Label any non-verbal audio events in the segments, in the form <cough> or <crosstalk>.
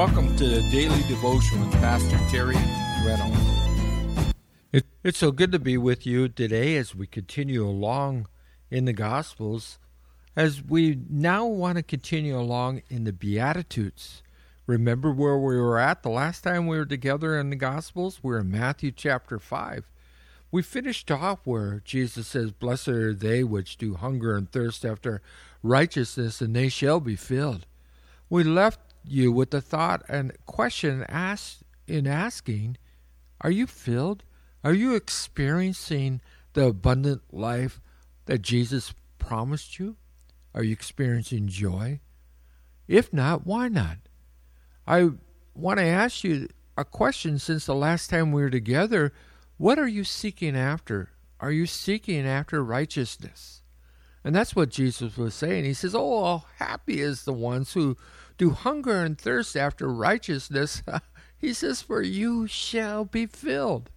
Welcome to the Daily Devotion with Pastor Terry Reynolds. It, it's so good to be with you today as we continue along in the Gospels, as we now want to continue along in the Beatitudes. Remember where we were at the last time we were together in the Gospels? We're in Matthew chapter 5. We finished off where Jesus says, Blessed are they which do hunger and thirst after righteousness, and they shall be filled. We left you with the thought and question asked in asking, Are you filled? Are you experiencing the abundant life that Jesus promised you? Are you experiencing joy? If not, why not? I want to ask you a question since the last time we were together. What are you seeking after? Are you seeking after righteousness? And that's what Jesus was saying. He says, Oh, happy is the ones who do hunger and thirst after righteousness. <laughs> he says, For you shall be filled.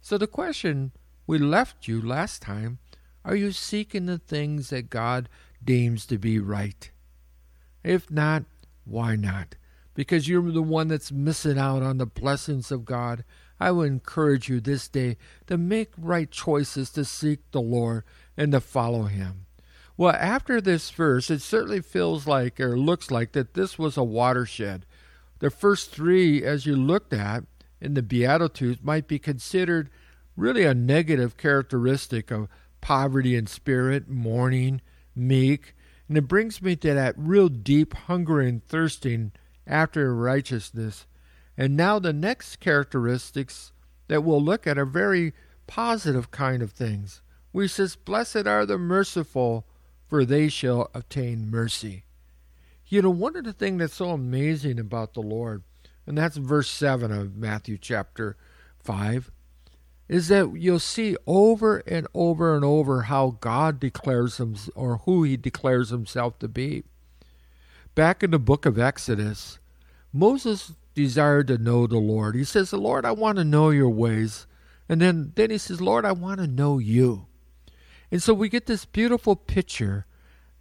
So the question we left you last time are you seeking the things that God deems to be right? If not, why not? Because you're the one that's missing out on the blessings of God. I would encourage you this day to make right choices to seek the Lord and to follow Him. Well, after this verse, it certainly feels like or looks like that this was a watershed. The first three, as you looked at in the Beatitudes, might be considered really a negative characteristic of poverty in spirit, mourning, meek. And it brings me to that real deep hunger and thirsting after righteousness. And now the next characteristics that we'll look at are very positive kind of things. We says, Blessed are the merciful, for they shall obtain mercy. You know, one of the things that's so amazing about the Lord, and that's verse 7 of Matthew chapter 5, is that you'll see over and over and over how God declares him or who he declares himself to be. Back in the book of Exodus, Moses desired to know the Lord. He says, Lord, I want to know your ways. And then, then he says, Lord, I want to know you. And so we get this beautiful picture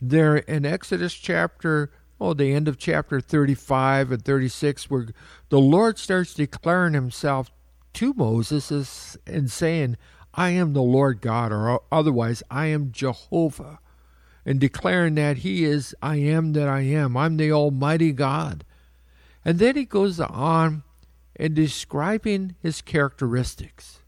there in Exodus chapter, oh, the end of chapter 35 and 36, where the Lord starts declaring himself to Moses and saying, I am the Lord God, or otherwise, I am Jehovah, and declaring that He is, I am that I am. I'm the Almighty God. And then he goes on in describing his characteristics,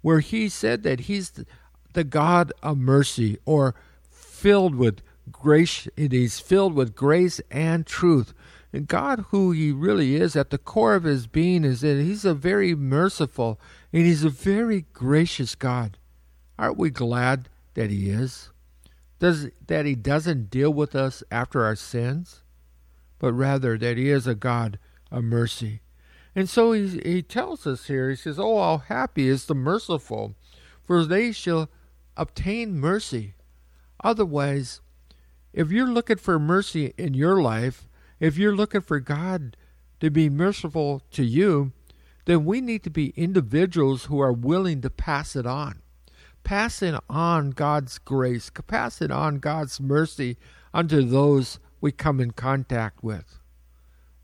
where he said that he's the God of mercy or filled with grace. He's filled with grace and truth. And God, who He really is at the core of His being, is that He's a very merciful and He's a very gracious God. Aren't we glad that He is? Does that He doesn't deal with us after our sins, but rather that He is a God of mercy. And so he, he tells us here, he says, Oh, how happy is the merciful, for they shall obtain mercy. Otherwise, if you're looking for mercy in your life, if you're looking for God to be merciful to you, then we need to be individuals who are willing to pass it on. Passing on God's grace, passing on God's mercy unto those we come in contact with.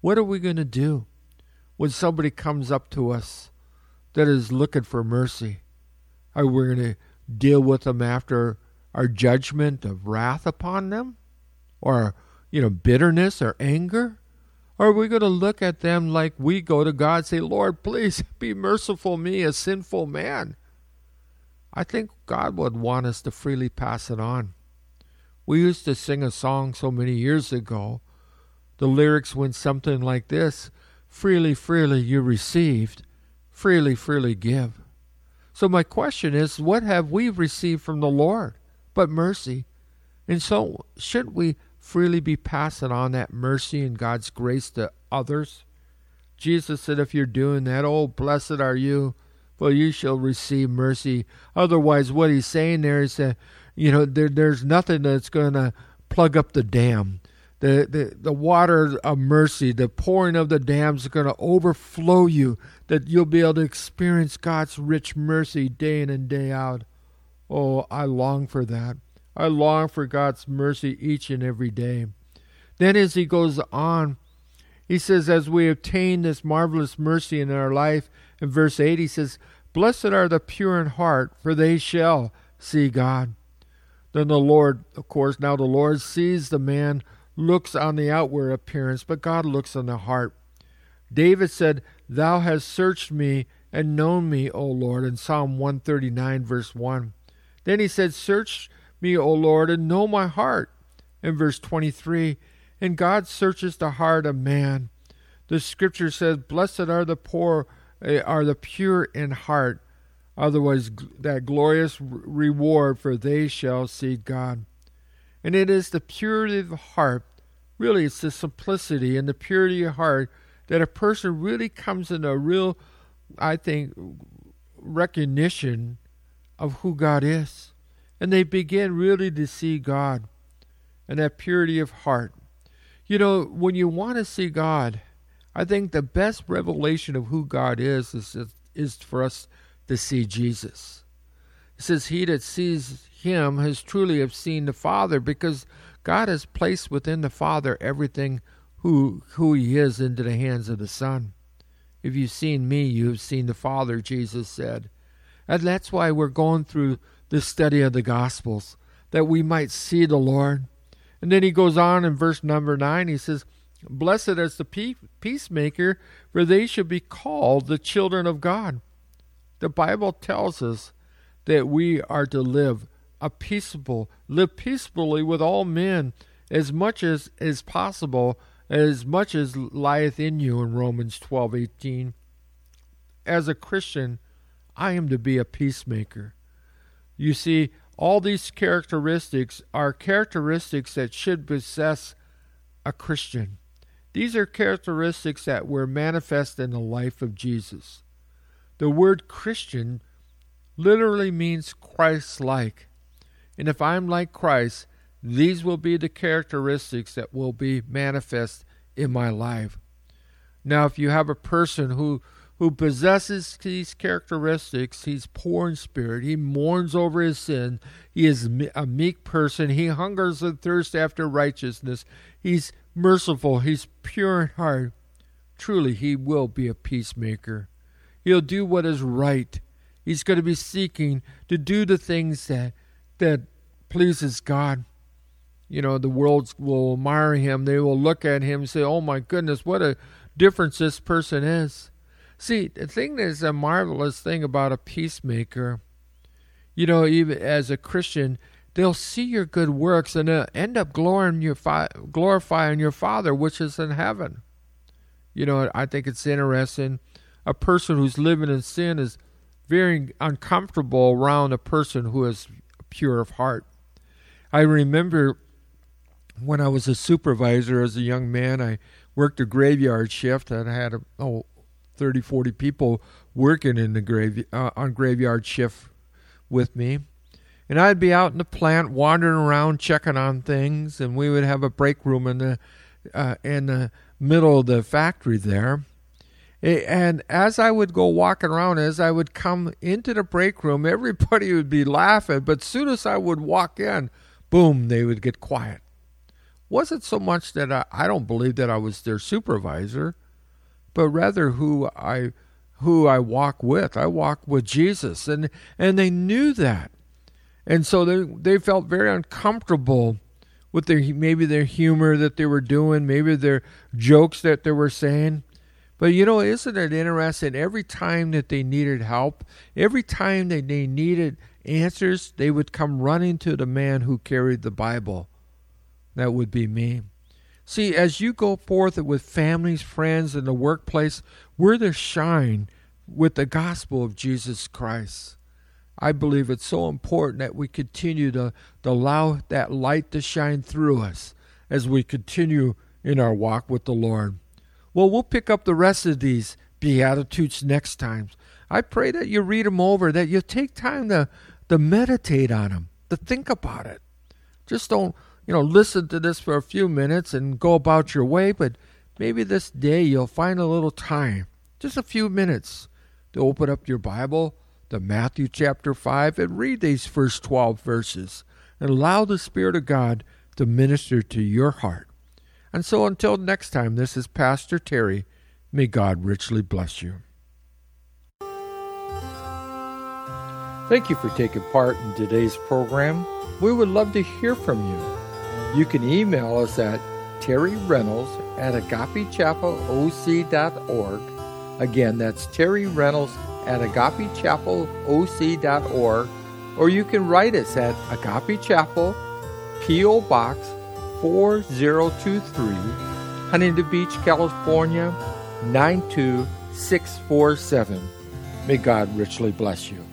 What are we going to do when somebody comes up to us that is looking for mercy? Are we going to deal with them after our judgment of wrath upon them? Or, you know, bitterness or anger? Or are we going to look at them like we go to God say, Lord, please <laughs> be merciful me, a sinful man? I think God would want us to freely pass it on. We used to sing a song so many years ago. The lyrics went something like this Freely, freely you received, freely, freely give. So my question is, what have we received from the Lord but mercy? And so shouldn't we freely be passing on that mercy and God's grace to others? Jesus said, if you're doing that, oh, blessed are you, for you shall receive mercy. Otherwise, what he's saying there is that, you know, there, there's nothing that's going to plug up the dam the, the, the water of mercy, the pouring of the dams is going to overflow you, that you'll be able to experience God's rich mercy day in and day out. Oh, I long for that. I long for God's mercy each and every day. Then, as he goes on, He says, as we obtain this marvelous mercy in our life, in verse 8, he says, Blessed are the pure in heart, for they shall see God. Then the Lord, of course, now the Lord sees the man, looks on the outward appearance, but God looks on the heart. David said, Thou hast searched me and known me, O Lord, in Psalm 139, verse 1. Then he said, Search me, O Lord, and know my heart, in verse 23. And God searches the heart of man. The scripture says, Blessed are the poor, eh, are the pure in heart, otherwise that glorious reward, for they shall see God. And it is the purity of the heart, really, it's the simplicity and the purity of heart that a person really comes into a real, I think, recognition of who God is. And they begin really to see God and that purity of heart. You know, when you want to see God, I think the best revelation of who God is is, is for us to see Jesus. Says, He that sees him has truly have seen the Father, because God has placed within the Father everything who who he is into the hands of the Son. If you've seen me, you have seen the Father, Jesus said. And that's why we're going through the study of the Gospels, that we might see the Lord. And then he goes on in verse number 9, he says, Blessed is the peacemaker, for they shall be called the children of God. The Bible tells us that we are to live a peaceable, live peaceably with all men as much as is possible, as much as lieth in you in Romans twelve eighteen. As a Christian, I am to be a peacemaker. You see, all these characteristics are characteristics that should possess a Christian. These are characteristics that were manifest in the life of Jesus. The word Christian literally means Christ like. And if I'm like Christ, these will be the characteristics that will be manifest in my life. Now, if you have a person who who possesses these characteristics. He's poor in spirit. He mourns over his sin. He is a meek person. He hungers and thirsts after righteousness. He's merciful. He's pure in heart. Truly, he will be a peacemaker. He'll do what is right. He's going to be seeking to do the things that that pleases God. You know, the world will admire him. They will look at him and say, "Oh my goodness, what a difference this person is." See, the thing that is a marvelous thing about a peacemaker, you know, even as a Christian, they'll see your good works and they'll end up glorifying your, fi- glorifying your Father which is in heaven. You know, I think it's interesting. A person who's living in sin is very uncomfortable around a person who is pure of heart. I remember when I was a supervisor as a young man, I worked a graveyard shift and I had a, oh, 30, 40 people working in the grave uh, on graveyard shift with me. And I'd be out in the plant wandering around checking on things, and we would have a break room in the uh, in the middle of the factory there. Eh, and as I would go walking around, as I would come into the break room, <laughs> everybody would be laughing. But soon as I would walk in, boom, they would get quiet. Wasn't so much that I, I don't believe that I was their supervisor but rather who I who I walk with. I walk with Jesus, and and they knew that, and so they they felt very uncomfortable with their maybe their humor that they were doing, maybe their jokes that they were saying. But you know, isn't it interesting? Every time that they needed help, every time that they needed answers, they would come running to the man who carried the Bible. That would be me. See, as you go forth with families, friends, and the workplace, we're to shine with the gospel of Jesus Christ. I believe it's so important that we continue to, to allow that light to shine through us as we continue in our walk with the Lord. Well, we'll pick up the rest of these Beatitudes next time. I pray that you read them over, that you take time to, to meditate on them, to think about it. Just don't you know, listen to this for a few minutes and go about your way, but maybe this day you'll find a little time, just a few minutes, to open up your Bible to Matthew chapter 5 and read these first 12 verses and allow the Spirit of God to minister to your heart. And so until next time, this is Pastor Terry. May God richly bless you. Thank you for taking part in today's program. We would love to hear from you. You can email us at Terry Reynolds at agapechapelOC.org. Again, that's Terry Reynolds at agapechapelOC.org. Or you can write us at Agape Chapel, P.O. Box 4023, Huntington Beach, California 92647. May God richly bless you.